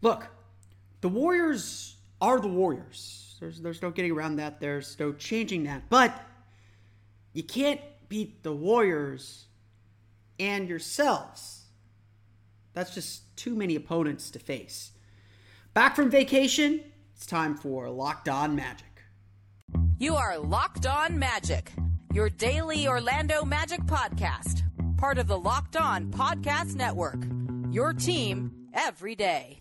Look, the Warriors are the Warriors. There's there's no getting around that. There's no changing that. But you can't beat the Warriors and yourselves. That's just too many opponents to face. Back from vacation, it's time for Locked On Magic. You are Locked On Magic, your daily Orlando Magic podcast, part of the Locked On Podcast Network. Your team every day.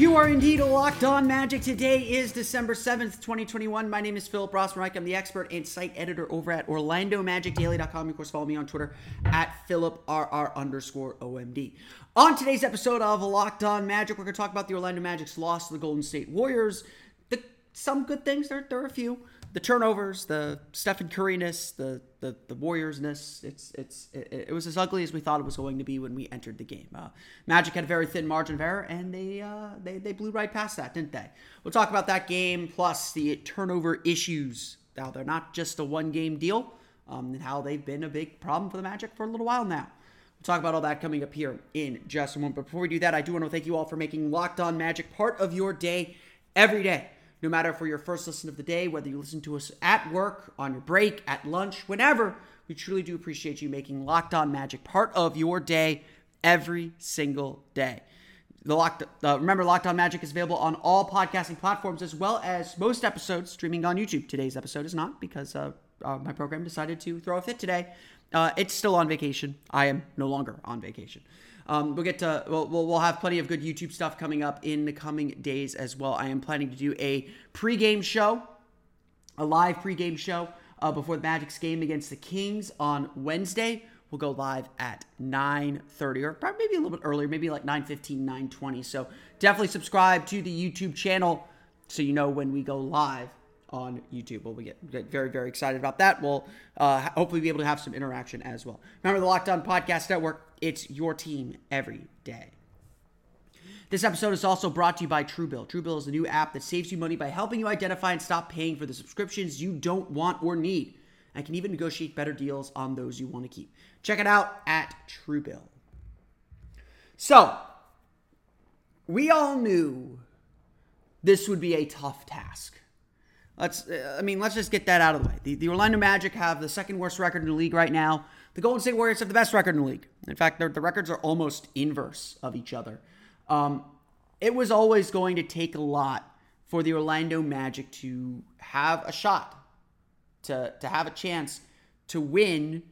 You are indeed locked on magic. Today is December 7th, 2021. My name is Philip Rossman I'm the expert and site editor over at OrlandoMagicDaily.com. Of course, follow me on Twitter at PhilipRR underscore OMD. On today's episode of Locked On Magic, we're going to talk about the Orlando Magic's loss to the Golden State Warriors. The, some good things, there, there are a few the turnovers, the Stephen Curryness, the the the Warriorsness. It's it's it, it, was as ugly as we thought it was going to be when we entered the game. Uh, Magic had a very thin margin of error, and they uh, they they blew right past that, didn't they? We'll talk about that game plus the turnover issues. Now they're not just a one game deal, um, and how they've been a big problem for the Magic for a little while now. We'll talk about all that coming up here in just a moment. But before we do that, I do want to thank you all for making Locked On Magic part of your day every day no matter for your first listen of the day, whether you listen to us at work, on your break, at lunch, whenever. We truly do appreciate you making Locked On Magic part of your day every single day. The Locked, uh, remember, Locked On Magic is available on all podcasting platforms as well as most episodes streaming on YouTube. Today's episode is not because uh, uh, my program decided to throw a fit today. Uh, it's still on vacation. I am no longer on vacation. Um, we'll get to we'll, we'll have plenty of good YouTube stuff coming up in the coming days as well. I am planning to do a pregame show, a live pregame show uh, before the Magic's game against the Kings on Wednesday. We'll go live at 9:30 or probably maybe a little bit earlier, maybe like 9:15, 9:20. So definitely subscribe to the YouTube channel so you know when we go live on YouTube. We'll get, get very, very excited about that. We'll uh, hopefully be able to have some interaction as well. Remember the Locked On Podcast Network, it's your team every day. This episode is also brought to you by Truebill. Truebill is a new app that saves you money by helping you identify and stop paying for the subscriptions you don't want or need, and can even negotiate better deals on those you want to keep. Check it out at Truebill. So, we all knew this would be a tough task. Let's, uh, I mean, let's just get that out of the way. The, the Orlando Magic have the second worst record in the league right now. The Golden State Warriors have the best record in the league. In fact, the records are almost inverse of each other. Um, it was always going to take a lot for the Orlando Magic to have a shot, to, to have a chance to win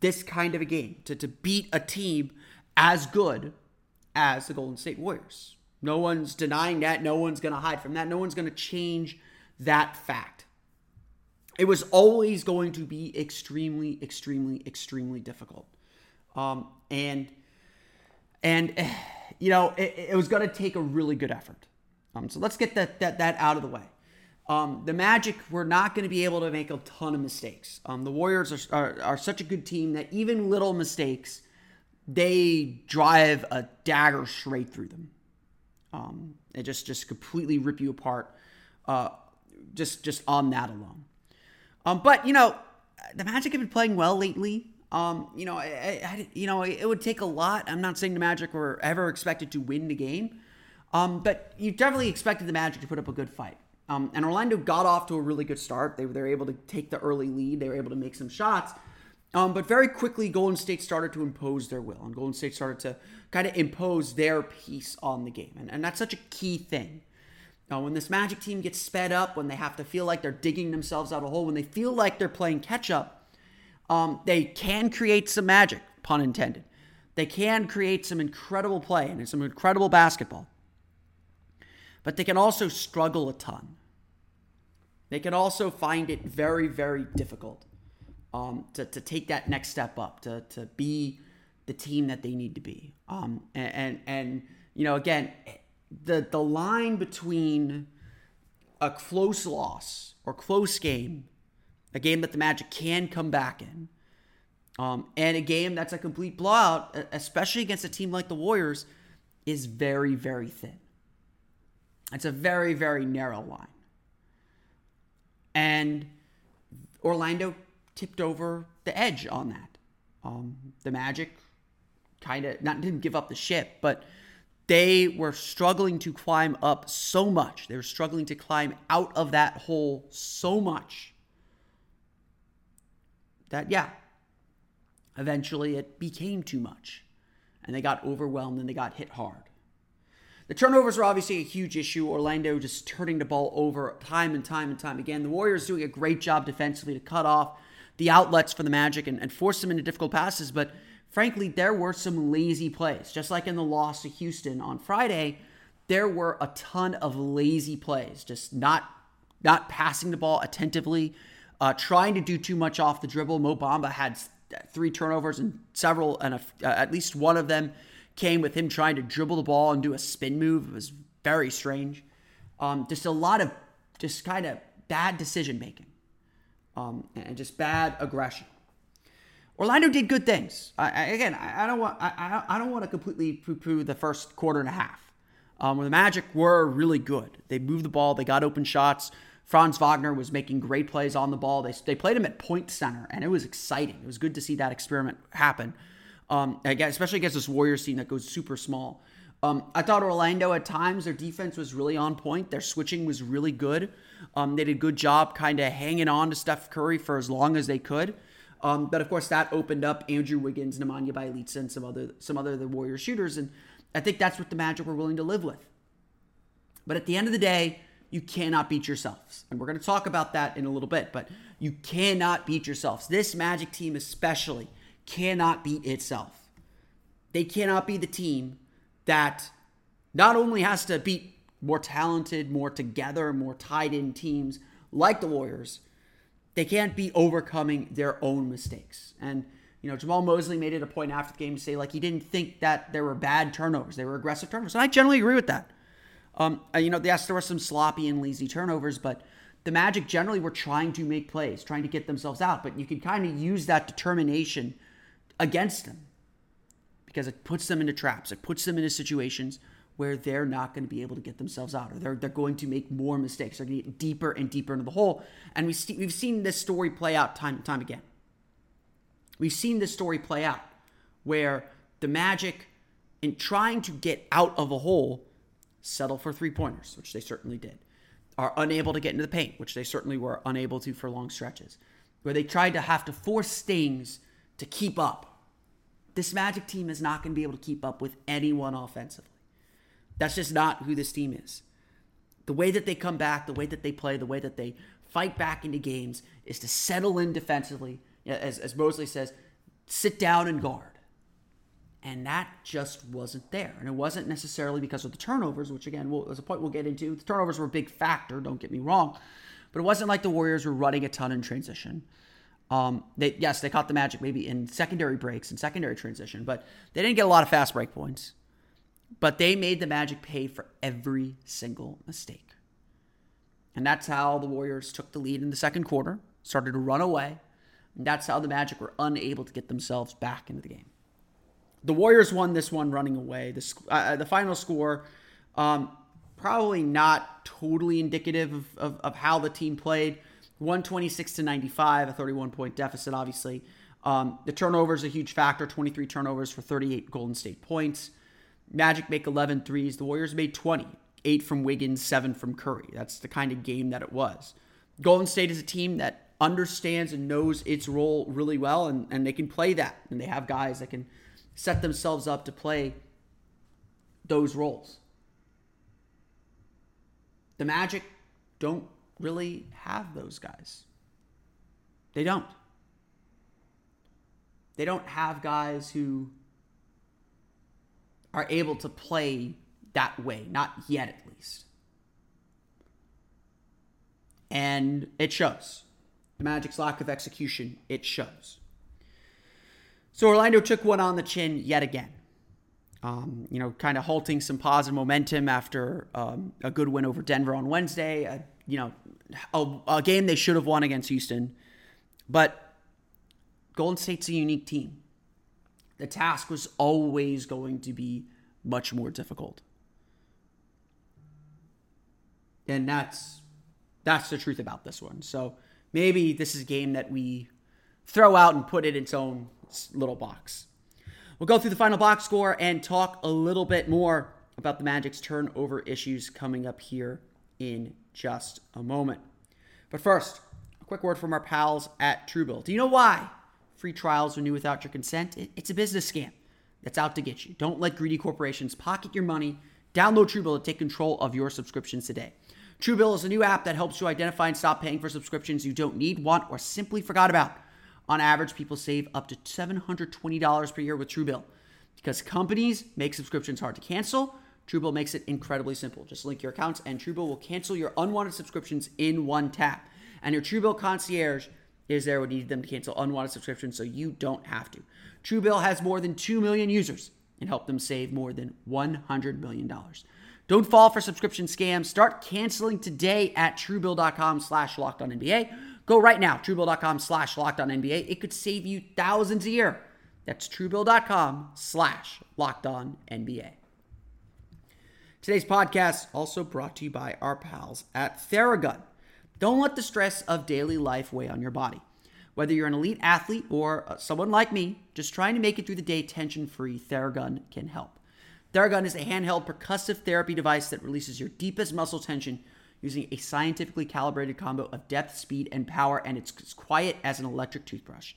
this kind of a game, to, to beat a team as good as the Golden State Warriors. No one's denying that. No one's going to hide from that. No one's going to change that fact. It was always going to be extremely, extremely, extremely difficult. Um, and, and, you know, it, it was going to take a really good effort. Um, so let's get that, that, that out of the way. Um, the Magic were not going to be able to make a ton of mistakes. Um, the Warriors are, are, are, such a good team that even little mistakes, they drive a dagger straight through them. Um, just just completely rip you apart. Uh, just just on that alone. Um, but you know, the Magic have been playing well lately. Um, you know, I, I, you know, it would take a lot. I'm not saying the Magic were ever expected to win the game, um, but you definitely expected the Magic to put up a good fight. Um, and Orlando got off to a really good start. They, they were able to take the early lead. They were able to make some shots. Um, but very quickly, Golden State started to impose their will, and Golden State started to kind of impose their piece on the game. And, and that's such a key thing. Now, when this Magic team gets sped up, when they have to feel like they're digging themselves out of a hole, when they feel like they're playing catch up, um, they can create some magic, pun intended. They can create some incredible play and some incredible basketball. but they can also struggle a ton. They can also find it very, very difficult um, to, to take that next step up, to, to be the team that they need to be. Um, and, and, and, you know, again, the, the line between a close loss or close game, a game that the Magic can come back in, um, and a game that's a complete blowout, especially against a team like the Warriors, is very, very thin. It's a very, very narrow line. And Orlando tipped over the edge on that. Um, the Magic kind of not didn't give up the ship, but they were struggling to climb up so much. They were struggling to climb out of that hole so much that yeah, eventually it became too much, and they got overwhelmed and they got hit hard. The turnovers are obviously a huge issue. Orlando just turning the ball over time and time and time again. The Warriors doing a great job defensively to cut off the outlets for the Magic and, and force them into difficult passes. But frankly, there were some lazy plays. Just like in the loss to Houston on Friday, there were a ton of lazy plays. Just not not passing the ball attentively, uh, trying to do too much off the dribble. Mo Bamba had three turnovers and several, and a, uh, at least one of them came with him trying to dribble the ball and do a spin move. It was very strange. Um, just a lot of just kind of bad decision making um, and just bad aggression. Orlando did good things. I, I, again, I, I, don't want I, I don't want to completely poo-poo the first quarter and a half. Um, where the Magic were really good. They moved the ball. They got open shots. Franz Wagner was making great plays on the ball. They, they played him at point center, and it was exciting. It was good to see that experiment happen. Um, again, especially against this Warriors team that goes super small. Um, I thought Orlando at times their defense was really on point. Their switching was really good. Um, they did a good job kind of hanging on to Steph Curry for as long as they could. Um, but of course, that opened up Andrew Wiggins, Nemanja Bjelica, and some other some other the Warrior shooters, and I think that's what the Magic were willing to live with. But at the end of the day, you cannot beat yourselves, and we're going to talk about that in a little bit. But you cannot beat yourselves. This Magic team, especially cannot beat itself. They cannot be the team that not only has to beat more talented, more together, more tied in teams like the Warriors, they can't be overcoming their own mistakes. And, you know, Jamahl Mosley made it a point after the game to say, like, he didn't think that there were bad turnovers, they were aggressive turnovers. And I generally agree with that. Um, you know, yes, there were some sloppy and lazy turnovers, but the Magic generally were trying to make plays, trying to get themselves out. But you can kind of use that determination against them because it puts them into traps. It puts them into situations where they're not going to be able to get themselves out or they're, they're going to make more mistakes. They're going to get deeper and deeper into the hole. And we see, we've seen this story play out time and time again. We've seen this story play out where the Magic, in trying to get out of a hole, settle for three pointers, which they certainly did, are unable to get into the paint, which they certainly were unable to for long stretches, where they tried to have to force things to keep up this Magic team is not going to be able to keep up with anyone offensively. That's just not who this team is. The way that they come back, the way that they play, the way that they fight back into games is to settle in defensively. As, as Mosley says, sit down and guard. And that just wasn't there. And it wasn't necessarily because of the turnovers, which again, we'll, a point we'll get into. The turnovers were a big factor, don't get me wrong. But it wasn't like the Warriors were running a ton in transition. Um, they yes, they caught the Magic maybe in secondary breaks and secondary transition, but they didn't get a lot of fast break points. But they made the Magic pay for every single mistake. And that's how the Warriors took the lead in the second quarter, started to run away. And that's how the Magic were unable to get themselves back into the game. The Warriors won this one running away. The, uh, the final score, um, probably not totally indicative of, of, of how the team played. 126 to 95, a 31 point deficit, obviously. Um, the turnovers a huge factor 23 turnovers for 38 Golden State points. Magic make 11 threes. The Warriors made 20, eight from Wiggins, seven from Curry. That's the kind of game that it was. Golden State is a team that understands and knows its role really well, and, and they can play that. And they have guys that can set themselves up to play those roles. The Magic don't really have those guys. They don't. They don't have guys who are able to play that way, not yet at least. And it shows. The Magic's lack of execution, it shows. So Orlando took one on the chin yet again. Um, you know, kind of halting some positive momentum after um, a good win over Denver on Wednesday. A, you know, a, a game they should have won against Houston. But Golden State's a unique team. The task was always going to be much more difficult. And that's that's the truth about this one. So maybe this is a game that we throw out and put it in its own little box. We'll go through the final box score and talk a little bit more about the Magic's turnover issues coming up here in just a moment. But first, a quick word from our pals at Truebill. Do you know why free trials are new without your consent? It's a business scam that's out to get you. Don't let greedy corporations pocket your money. Download Truebill to take control of your subscriptions today. Truebill is a new app that helps you identify and stop paying for subscriptions you don't need, want, or simply forgot about. On average, people save up to $720 per year with Truebill. Because companies make subscriptions hard to cancel, Truebill makes it incredibly simple. Just link your accounts, and Truebill will cancel your unwanted subscriptions in one tap. And your Truebill concierge is there you need them to cancel unwanted subscriptions so you don't have to. Truebill has more than 2 million users and helped them save more than $100 million. Don't fall for subscription scams. Start canceling today at truebill.com slash NBA. Go right now, truebill.com slash NBA. It could save you thousands a year. That's truebill.com slash NBA. Today's podcast also brought to you by our pals at Theragun. Don't let the stress of daily life weigh on your body. Whether you're an elite athlete or uh, someone like me, just trying to make it through the day tension free, Theragun can help. Theragun is a handheld percussive therapy device that releases your deepest muscle tension using a scientifically calibrated combo of depth, speed, and power, and it's as quiet as an electric toothbrush.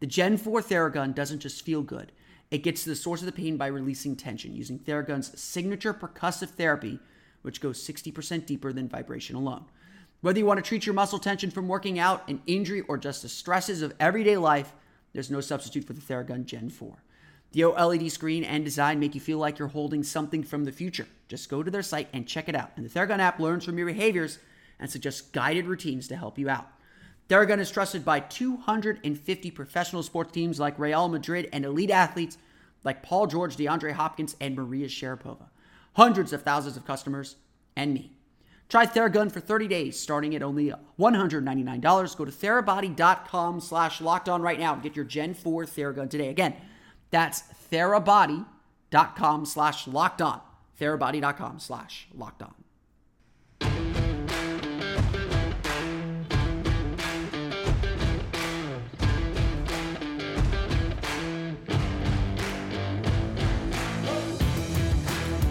The Gen 4 Theragun doesn't just feel good, it gets to the source of the pain by releasing tension using Theragun's signature percussive therapy, which goes 60% deeper than vibration alone. Whether you want to treat your muscle tension from working out, an injury, or just the stresses of everyday life, there's no substitute for the Theragun Gen 4. The OLED screen and design make you feel like you're holding something from the future. Just go to their site and check it out. And the Theragun app learns from your behaviors and suggests guided routines to help you out. Theragun is trusted by 250 professional sports teams like Real Madrid and elite athletes like Paul George, DeAndre Hopkins, and Maria Sharapova. Hundreds of thousands of customers and me. Try Theragun for 30 days, starting at only $199. Go to therabody.com slash locked on right now and get your Gen 4 Theragun today. Again, that's therabody.com slash locked on. Therabody.com slash locked on.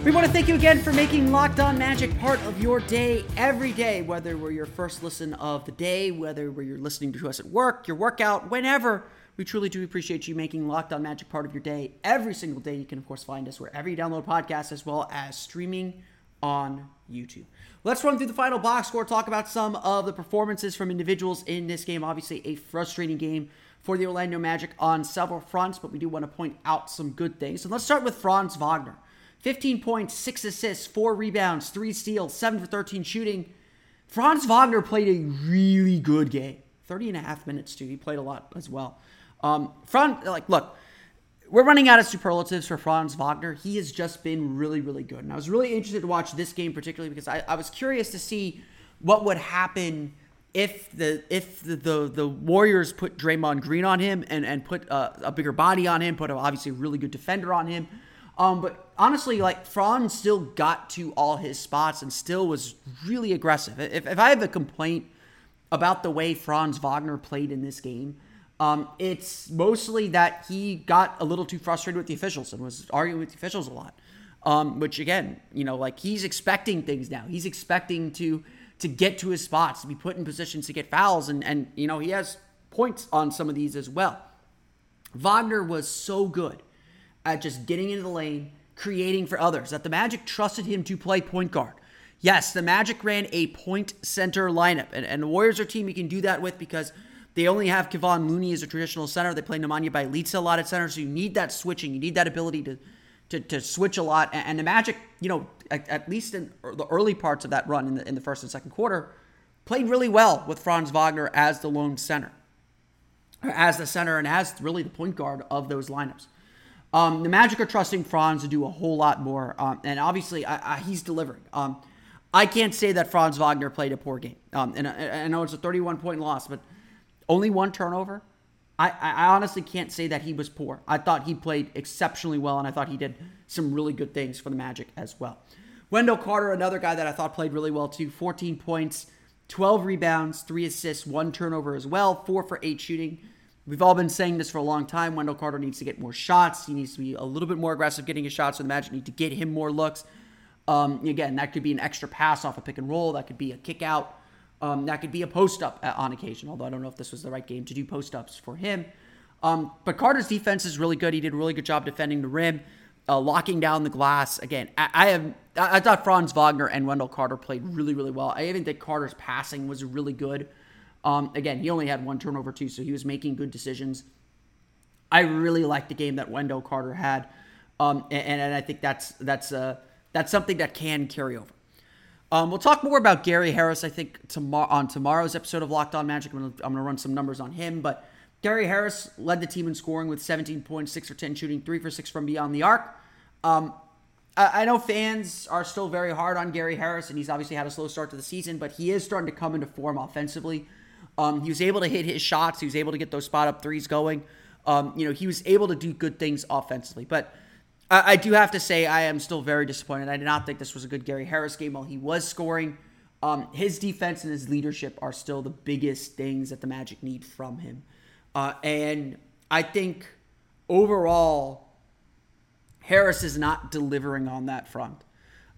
We want to thank you again for making Locked On Magic part of your day every day, whether we're your first listen of the day, whether you're listening to us at work, your workout, whenever. We truly do appreciate you making Locked On Magic part of your day every single day. You can, of course, find us wherever you download podcasts as well as streaming on YouTube. Let's run through the final box score, talk about some of the performances from individuals in this game. Obviously, a frustrating game for the Orlando Magic on several fronts, but we do want to point out some good things. And let's start with Franz Wagner. 15 points, 6 assists, 4 rebounds, 3 steals, 7 for 13 shooting. Franz Wagner played a really good game. 30 and a half minutes, too. He played a lot as well. Um, Franz, like, look, we're running out of superlatives for Franz Wagner. He has just been really, really good. And I was really interested to watch this game particularly because I, I was curious to see what would happen if the if the, the, the Warriors put Draymond Green on him and and put uh, a bigger body on him, put a, obviously a really good defender on him. Um, but honestly, like Franz still got to all his spots and still was really aggressive. If, if I have a complaint about the way Franz Wagner played in this game, um, it's mostly that he got a little too frustrated with the officials and was arguing with the officials a lot. Um, which again, you know, like he's expecting things now. He's expecting to to get to his spots, to be put in positions to get fouls, and and you know he has points on some of these as well. Wagner was so good at just getting into the lane, creating for others that the Magic trusted him to play point guard. Yes, the Magic ran a point center lineup, and, and the Warriors are a team you can do that with because they only have Kevon Looney as a traditional center. They play Nemanja Bjelica a lot at center, so you need that switching. You need that ability to to, to switch a lot. And, and the Magic, you know, at, at, least in er, the early parts of that run in the, in the first and second quarter, played really well with Franz Wagner as the lone center, as the center, and as really the point guard of those lineups. Um, the Magic are trusting Franz to do a whole lot more, um, and obviously I, I, he's delivering. Um, I can't say that Franz Wagner played a poor game, um, and I, I, know it's a 31 point loss, but only one turnover. I, I honestly can't say that he was poor. I thought he played exceptionally well, and I thought he did some really good things for the Magic as well. Wendell Carter, another guy that I thought played really well too, 14 points, 12 rebounds, three assists, one turnover as well, four for eight shooting. We've all been saying this for a long time. Wendell Carter needs to get more shots. He needs to be a little bit more aggressive getting his shots. So the Magic need to get him more looks. Um, again, that could be an extra pass off a pick and roll. That could be a kick out. Um, that could be a post up on occasion. Although I don't know if this was the right game to do post ups for him. Um, but Carter's defense is really good. He did a really good job defending the rim, uh, locking down the glass. Again, I, I have I, I thought Franz Wagner and Wendell Carter played really really well. I even think Carter's passing was really good. Um, again, he only had one turnover too, so he was making good decisions. I really liked the game that Wendell Carter had, um, and, and, I think that's that's uh, that's something that can carry over. Um, we'll talk more about Gary Harris, I think, tomorrow on tomorrow's episode of Locked On Magic. I'm going to run some numbers on him, but Gary Harris led the team in scoring with 17 points, six for 10 shooting, three for six from beyond the arc. Um, I know fans are still very hard on Gary Harris, and he's obviously had a slow start to the season, but he is starting to come into form offensively. Um, he was able to hit his shots. He was able to get those spot up threes going. Um, you know, he was able to do good things offensively. But I, I, do have to say, I am still very disappointed. I did not think this was a good Gary Harris game while he was scoring. Um, his defense and his leadership are still the biggest things that the Magic need from him. Uh, and I think overall, Harris is not delivering on that front.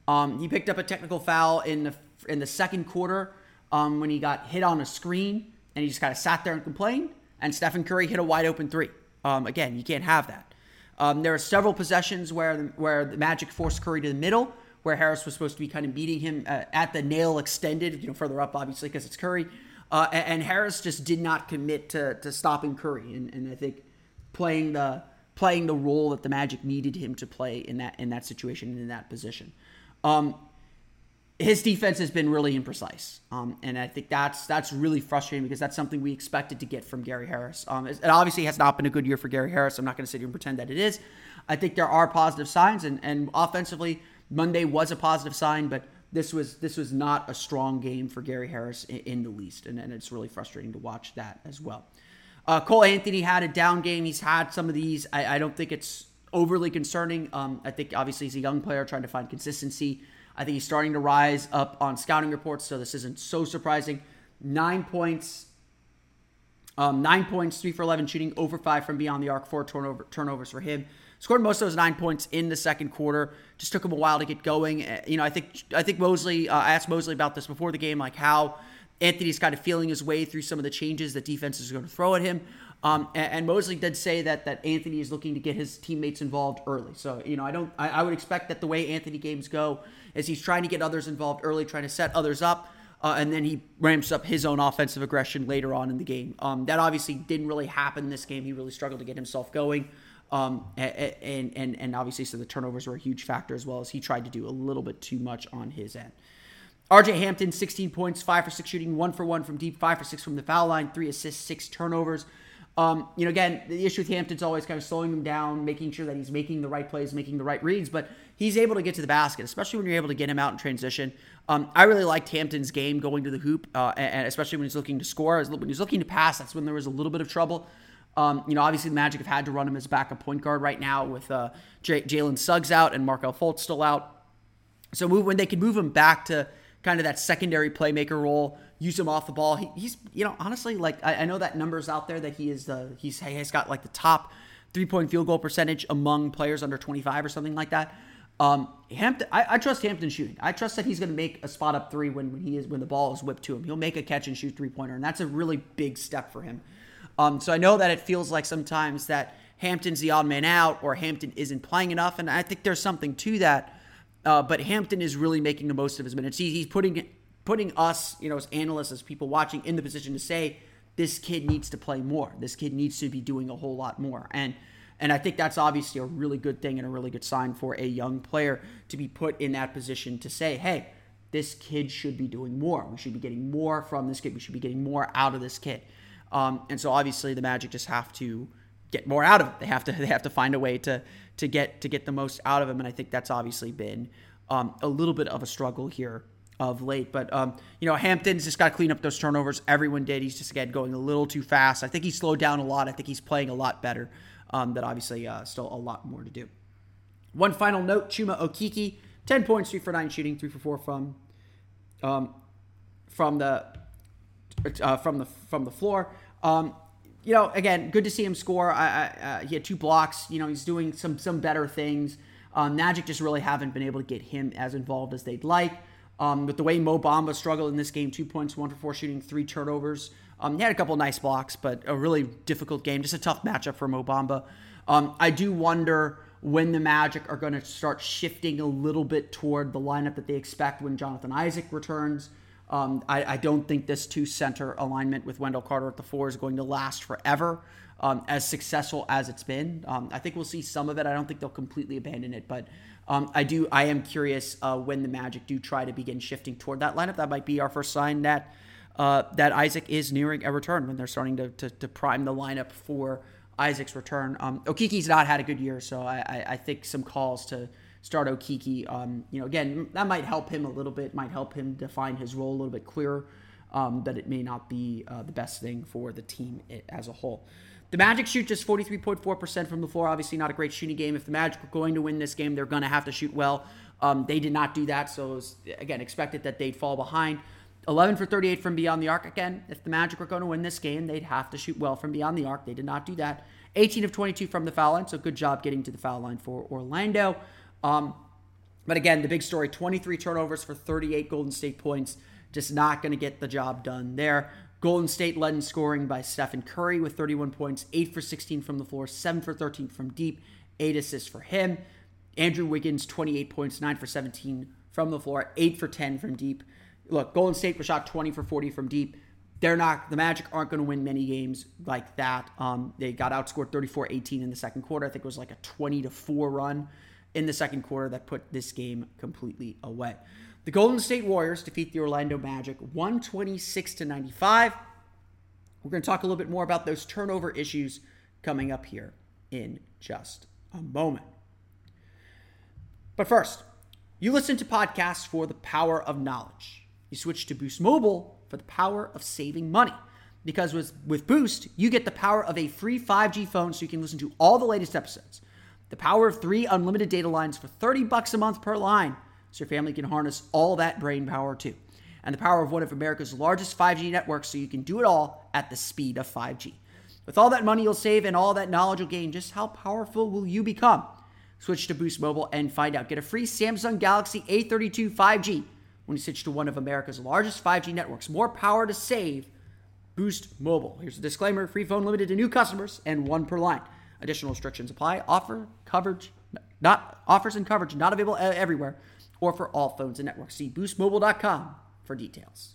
Um, he picked up a technical foul in the in the second quarter um, when he got hit on a screen and he just kind of sat there and complained. And Stephen Curry hit a wide open three. Um, again, you can't have that. Um, there are several possessions where the, where the Magic forced Curry to the middle, where Harris was supposed to be kind of beating him uh, at the nail extended, you know, further up, obviously, because it's Curry. Uh, and, and, Harris just did not commit to, to stopping Curry. And, and I think playing the playing the role that the Magic needed him to play in that in that situation in that position. Um, his defense has been really imprecise, um, and I think that's that's really frustrating because that's something we expected to get from Gary Harris. Um, it obviously has not been a good year for Gary Harris. I'm not going to sit here and pretend that it is. I think there are positive signs, and and offensively, Monday was a positive sign, but this was this was not a strong game for Gary Harris in, in the least, and, and it's really frustrating to watch that as well. Uh, Cole Anthony had a down game. He's had some of these. I, I don't think it's overly concerning. Um, I think obviously he's a young player trying to find consistency. I think he's starting to rise up on scouting reports, so this isn't so surprising. Nine points, um, nine points, three for 11 shooting, over five from beyond the arc, four turnover, turnovers for him. Scored most of those nine points in the second quarter. Just took him a while to get going. Uh, you know, I think I think Mosley. Uh, I asked Mosley about this before the game, like how Anthony's kind of feeling his way through some of the changes that defense is going to throw at him. Um, and, and, Mosley did say that that Anthony is looking to get his teammates involved early. So you know, I don't. I, I would expect that the way Anthony games go is he's trying to get others involved early, trying to set others up. Uh, and then he ramps up his own offensive aggression later on in the game. Um, that obviously didn't really happen this game. He really struggled to get himself going. Um, and, and, and obviously, so the turnovers were a huge factor as well as he tried to do a little bit too much on his end. RJ Hampton, 16 points, 5 for 6 shooting, 1 for 1 from deep, 5 for 6 from the foul line, 3 assists, 6 turnovers. Um, you know, again, the issue with Hampton's always kind of slowing him down, making sure that he's making the right plays, making the right reads, but he's able to get to the basket, especially when you're able to get him out in transition. Um, I really liked Hampton's game going to the hoop, uh, and, especially when he's looking to score. When he's looking to pass, that's when there was a little bit of trouble. Um, you know, obviously the Magic have had to run him as backup point guard right now with uh, J- Jalen Suggs out and Markelle Fultz still out. So move, when they can move him back to kind of that secondary playmaker role, use him off the ball. He, he's, you know, honestly, like I, I, know that numbers out there that he is the he's he has got like the top three point field goal percentage among players under 25 or something like that. Um, Hampton, I, I trust Hampton shooting. I trust that he's going to make a spot up three when, when he is when the ball is whipped to him. He'll make a catch and shoot three pointer, and that's a really big step for him. Um, so I know that it feels like sometimes that Hampton's the odd man out or Hampton isn't playing enough, and I think there's something to that. Uh, but Hampton is really making the most of his minutes. He, he's putting putting us, you know, as analysts, as people watching, in the position to say this kid needs to play more. This kid needs to be doing a whole lot more. And and I think that's obviously a really good thing and a really good sign for a young player to be put in that position to say, hey, this kid should be doing more. We should be getting more from this kid. We should be getting more out of this kid. Um, and so obviously the Magic just have to get more out of it. They have to they have to find a way to to get to get the most out of him. And I think that's obviously been um, a little bit of a struggle here of late. But um, you know, Hampton's just got to clean up those turnovers. Everyone did. He's just again going a little too fast. I think he slowed down a lot. I think he's playing a lot better. Um, but obviously, uh, still a lot more to do. One final note: Chuma Okeke, ten points, three for nine shooting, three for four from um, from the uh, from the from the floor. Um, you know, again, good to see him score. I, I, uh, he had two blocks. You know, he's doing some some better things. Um, Magic just really haven't been able to get him as involved as they'd like. Um, with the way Mo Bamba struggled in this game, two points, one for four shooting, three turnovers. Um, he had a couple nice blocks, but a really difficult game. Just a tough matchup for Mo Bamba. Um, I do wonder when the Magic are going to start shifting a little bit toward the lineup that they expect when Jonathan Isaac returns. Um, I, I, don't think this two center alignment with Wendell Carter at the four is going to last forever. Um, as successful as it's been, um, I think we'll see some of it. I don't think they'll completely abandon it, but um, I do. I am curious uh, when the Magic do try to begin shifting toward that lineup. That might be our first sign that uh, that Isaac is nearing a return when they're starting to, to, to prime the lineup for Isaac's return. Um, Okeke's not had a good year, so I, I, I think some calls to start Okeke. Um, you know, again, that might help him a little bit, might help him define his role a little bit clearer. Um, but it may not be uh, the best thing for the team as a whole. The Magic shoot just 43.4% from the floor. Obviously, not a great shooting game. If the Magic are going to win this game, they're going to have to shoot well. Um, they did not do that, so it was, again, expected that they'd fall behind. 11 for 38 from beyond the arc. Again, if the Magic were going to win this game, they'd have to shoot well from beyond the arc. They did not do that. 18 of 22 from the foul line, so good job getting to the foul line for Orlando. Um, but again, the big story 23 turnovers for 38 Golden State points. Just not going to get the job done there. Golden State led in scoring by Stephen Curry with 31 points, 8 for 16 from the floor, 7 for 13 from deep, 8 assists for him. Andrew Wiggins, 28 points, 9 for 17 from the floor, 8 for 10 from deep. Look, Golden State was shot 20 for 40 from deep. They're not, the Magic aren't going to win many games like that. Um, they got outscored 34 18 in the second quarter. I think it was like a 20 to 4 run in the second quarter that put this game completely away. The Golden State Warriors defeat the Orlando Magic 126 to 95. We're going to talk a little bit more about those turnover issues coming up here in just a moment. But first, you listen to podcasts for the power of knowledge. You switch to Boost Mobile for the power of saving money. Because with, with Boost, you get the power of a free 5G phone so you can listen to all the latest episodes. The power of three unlimited data lines for 30 bucks a month per line, so your family can harness all that brain power too. And the power of one of America's largest 5G networks so you can do it all at the speed of 5G. With all that money you'll save and all that knowledge you'll gain, just how powerful will you become? Switch to Boost Mobile and find out. Get a free Samsung Galaxy A32 5G when you switch to one of America's largest 5G networks. More power to save. Boost Mobile. Here's a disclaimer free phone limited to new customers and one per line. Additional restrictions apply. Offer coverage, not offers and coverage not available everywhere or for all phones and networks. See boostmobile.com for details.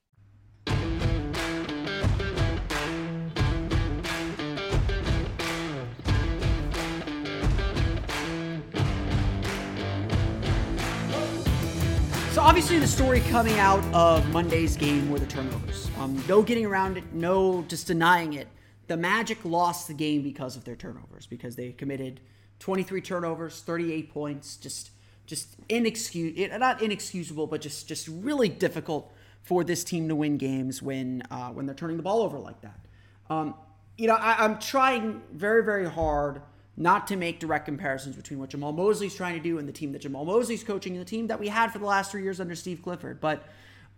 Obviously the story coming out of Monday's game were the turnovers. Um, no getting around it, no just denying it. The Magic lost the game because of their turnovers, because they committed 23 turnovers, 38 points, just just inexcusable, not inexcusable, but just just really difficult for this team to win games when uh, when they're turning the ball over like that. Um, you know, I, I'm trying very very hard not to make direct comparisons between what Jamahl Mosley's trying to do and the team that Jamahl Mosley's coaching and the team that we had for the last three years under Steve Clifford. But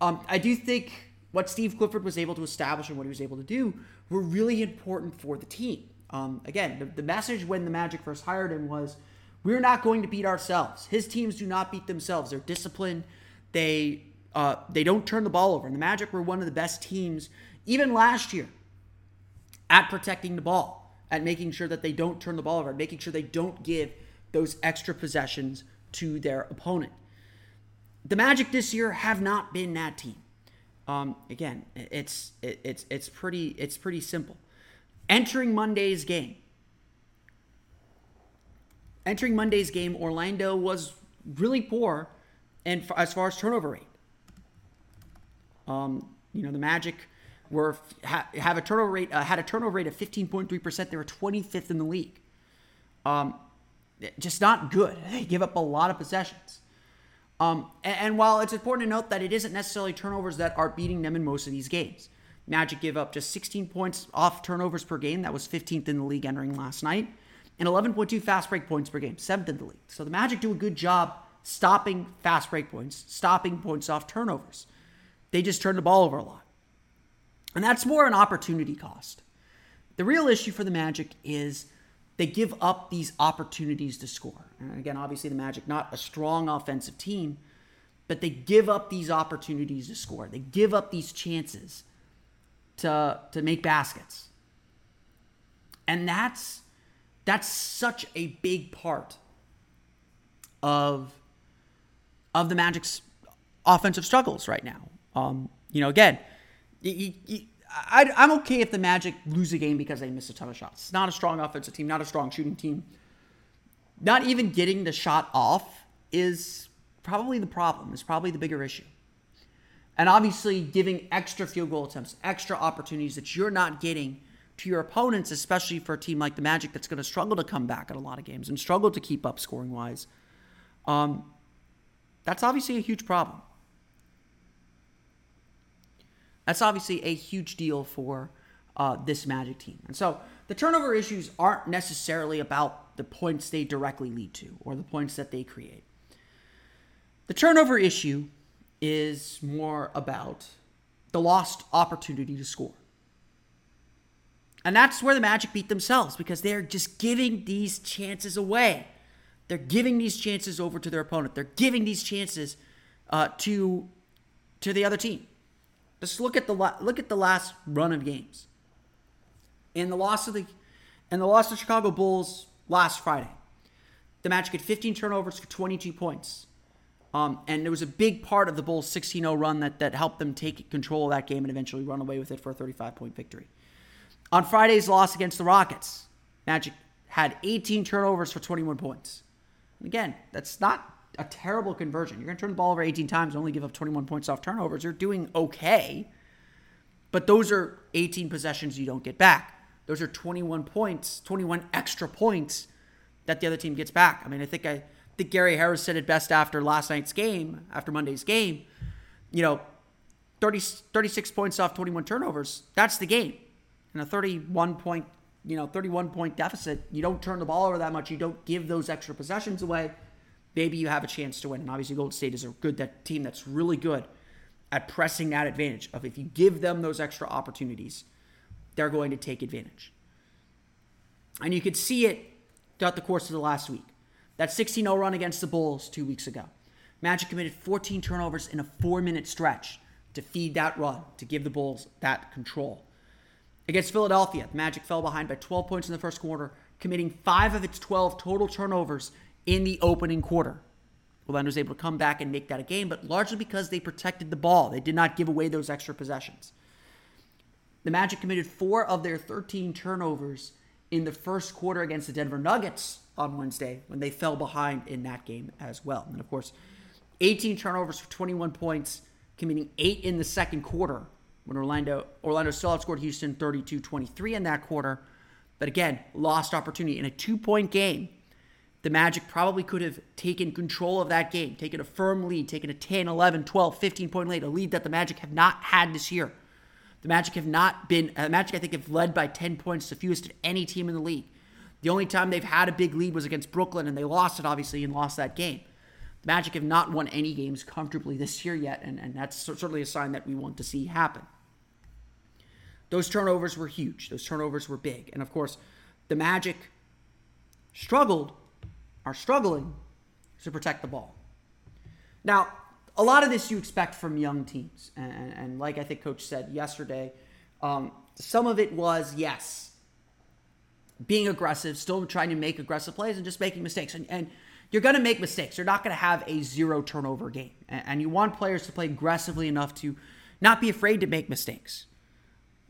um, I do think what Steve Clifford was able to establish and what he was able to do were really important for the team. Um, again, the, the message when the Magic first hired him was we're not going to beat ourselves. His teams do not beat themselves. They're disciplined. They Uh, they don't turn the ball over. And the Magic were one of the best teams, even last year, at protecting the ball, at making sure that they don't turn the ball over, making sure they don't give those extra possessions to their opponent. The Magic this year have not been that team. Um, again, it's it, it's it's pretty it's pretty simple. Entering Monday's game, entering Monday's game, Orlando was really poor, and as far as turnover rate, um, you know the Magic were ha, have a turnover rate uh, had a turnover rate of 15.3 percent. They were 25th in the league. Um, just not good. They give up a lot of possessions. Um, and, and, while it's important to note that it isn't necessarily turnovers that are beating them in most of these games, Magic give up just 16 points off turnovers per game. That was 15th in the league entering last night, and 11.2 fast break points per game, seventh in the league. So the Magic do a good job stopping fast break points, stopping points off turnovers. They just turn the ball over a lot. And that's more an opportunity cost. The real issue for the Magic is they give up these opportunities to score. And again, obviously, the Magic, not a strong offensive team, but they give up these opportunities to score. They give up these chances to, to make baskets. And that's that's such a big part of of the Magic's offensive struggles right now. Um, you know, again, I, am okay if the Magic lose a game because they miss a ton of shots. It's not a strong offensive team, not a strong shooting team. Not even getting the shot off is probably the problem, is probably the bigger issue. And obviously, giving extra field goal attempts, extra opportunities that you're not getting to your opponents, especially for a team like the Magic that's going to struggle to come back in a lot of games and struggle to keep up scoring wise. Um, that's obviously a huge problem. That's obviously a huge deal for uh, this Magic team. And so the turnover issues aren't necessarily about the points they directly lead to or the points that they create. The turnover issue is more about the lost opportunity to score. And that's where the Magic beat themselves because they're just giving these chances away. They're giving these chances over to their opponent. They're giving these chances uh, to to the other team. Just look at the look at the last run of games. And the loss of the and the loss of Chicago Bulls last Friday, the Magic had 15 turnovers for 22 points. Um, and there was a big part of the Bulls' 16-0 run that, that helped them take control of that game and eventually run away with it for a 35-point victory. On Friday's loss against the Rockets, Magic had 18 turnovers for 21 points. And again, that's not a terrible conversion. You're going to turn the ball over 18 times and only give up 21 points off turnovers. You're doing okay. But those are 18 possessions you don't get back. Those are 21 points, 21 extra points that the other team gets back. I mean, I think I think Gary Harris said it best after last night's game, after Monday's game. You know, 30, 36 points off 21 turnovers. That's the game. And a 31 point, you know, 31 point deficit. You don't turn the ball over that much. You don't give those extra possessions away maybe you have a chance to win. And obviously, Golden State is a good that team that's really good at pressing that advantage of if you give them those extra opportunities, they're going to take advantage. And you could see it throughout the course of the last week. That 16 0 run against the Bulls two weeks ago. Magic committed 14 turnovers in a four minute stretch to feed that run, to give the Bulls that control. Against Philadelphia, the Magic fell behind by 12 points in the first quarter, committing five of its 12 total turnovers in the opening quarter. Orlando was able to come back and make that a game, but largely because they protected the ball. They did not give away those extra possessions. The Magic committed four of their 13 turnovers in the first quarter against the Denver Nuggets on Wednesday when they fell behind in that game as well. And of course, 18 turnovers for 21 points, committing eight in the second quarter when Orlando Orlando still outscored Houston 32-23 in that quarter. But again, lost opportunity in a two-point game the Magic probably could have taken control of that game, taken a firm lead, taken a 10, 11, 12, 15 point lead, a lead that the Magic have not had this year. The Magic have not been, the Magic I think have led by 10 points, the fewest of any team in the league. The only time they've had a big lead was against Brooklyn, and they lost it, obviously, and lost that game. The Magic have not won any games comfortably this year yet, and, and that's certainly a sign that we want to see happen. Those turnovers were huge. Those turnovers were big. And of course, the Magic struggled are struggling to protect the ball. Now, a lot of this you expect from young teams. And, and like I think Coach said yesterday, um, some of it was, yes, being aggressive, still trying to make aggressive plays and just making mistakes. And, and you're going to make mistakes. You're not going to have a zero turnover game. And, and you want players to play aggressively enough to not be afraid to make mistakes.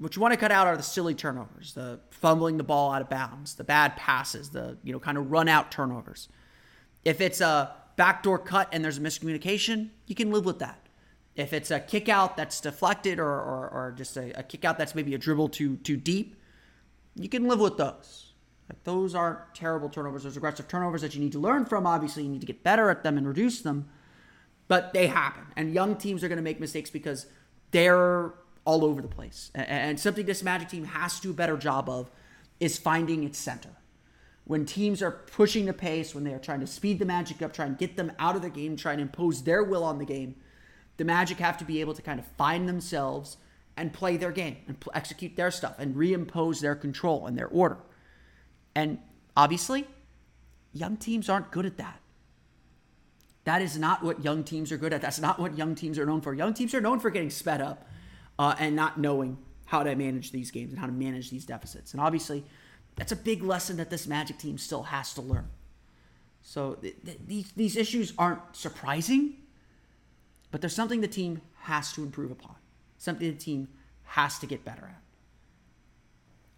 What you want to cut out are the silly turnovers, the fumbling the ball out of bounds, the bad passes, the you know kind of run out turnovers. If it's a backdoor cut and there's a miscommunication, you can live with that. If it's a kick out that's deflected or, or, or just a, a kick out that's maybe a dribble too too deep, you can live with those. Like those aren't terrible turnovers. Those aggressive turnovers that you need to learn from. Obviously, you need to get better at them and reduce them, but they happen. And young teams are going to make mistakes because they're all over the place. And something this Magic team has to do a better job of is finding its center. When teams are pushing the pace, when they are trying to speed the Magic up, trying to get them out of the game, trying to impose their will on the game, the Magic have to be able to kind of find themselves and play their game and execute their stuff and reimpose their control and their order. And obviously, young teams aren't good at that. That is not what young teams are good at. That's not what young teams are known for. Young teams are known for getting sped up uh, and not knowing how to manage these games and how to manage these deficits. And obviously, that's a big lesson that this Magic team still has to learn. So th- th- these these issues aren't surprising, but there's something the team has to improve upon. Something the team has to get better at.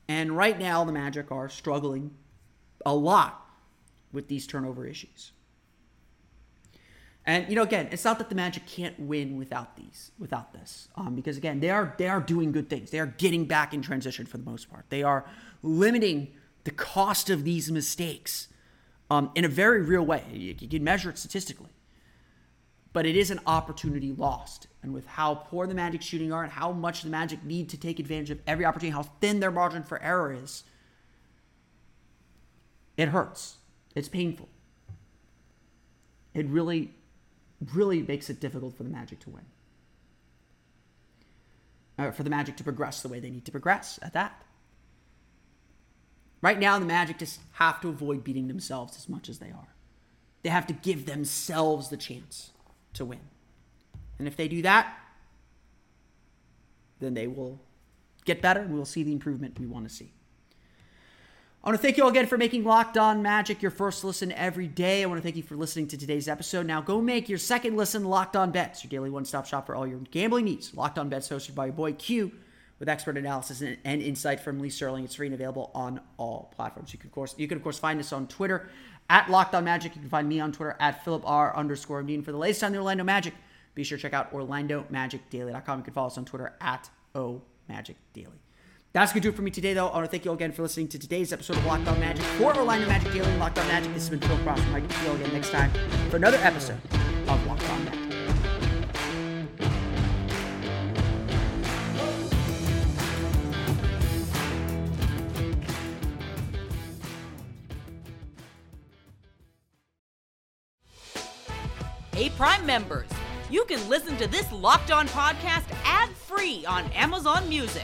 And right now, the Magic are struggling a lot with these turnover issues. And you know, again, it's not that the Magic can't win without these, without this, um, because again, they are they are doing good things. They are getting back in transition for the most part. They are limiting the cost of these mistakes um, in a very real way. You, you can measure it statistically, but it is an opportunity lost. And with how poor the Magic shooting are, and how much the Magic need to take advantage of every opportunity, how thin their margin for error is, it hurts. It's painful. It really really makes it difficult for the Magic to win. Uh, for the Magic to progress the way they need to progress at that. Right now, the Magic just have to avoid beating themselves as much as they are. They have to give themselves the chance to win. And if they do that, then they will get better and we'll see the improvement we want to see. I want to thank you all again for making Locked On Magic your first listen every day. I want to thank you for listening to today's episode. Now go make your second listen Locked On Bets, your daily one-stop shop for all your gambling needs. Locked On Bets hosted by your boy Q with expert analysis and, and insight from Lee Sterling. It's free and available on all platforms. You can of course you can of course find us on Twitter at Locked On Magic. You can find me on Twitter at Philip R underscore Dean. For the latest on the Orlando Magic, be sure to check out OrlandoMagicDaily.com. You can follow us on Twitter at O Magic Daily. That's going to do it for me today, though. I want to thank you all again for listening to today's episode of Locked On Magic for Orlando Magic Daily On Magic. This has been Phil Cross. Can see you all again next time for another episode of Locked On Magic. Hey, Prime members, you can listen to this Locked On podcast ad free on Amazon Music.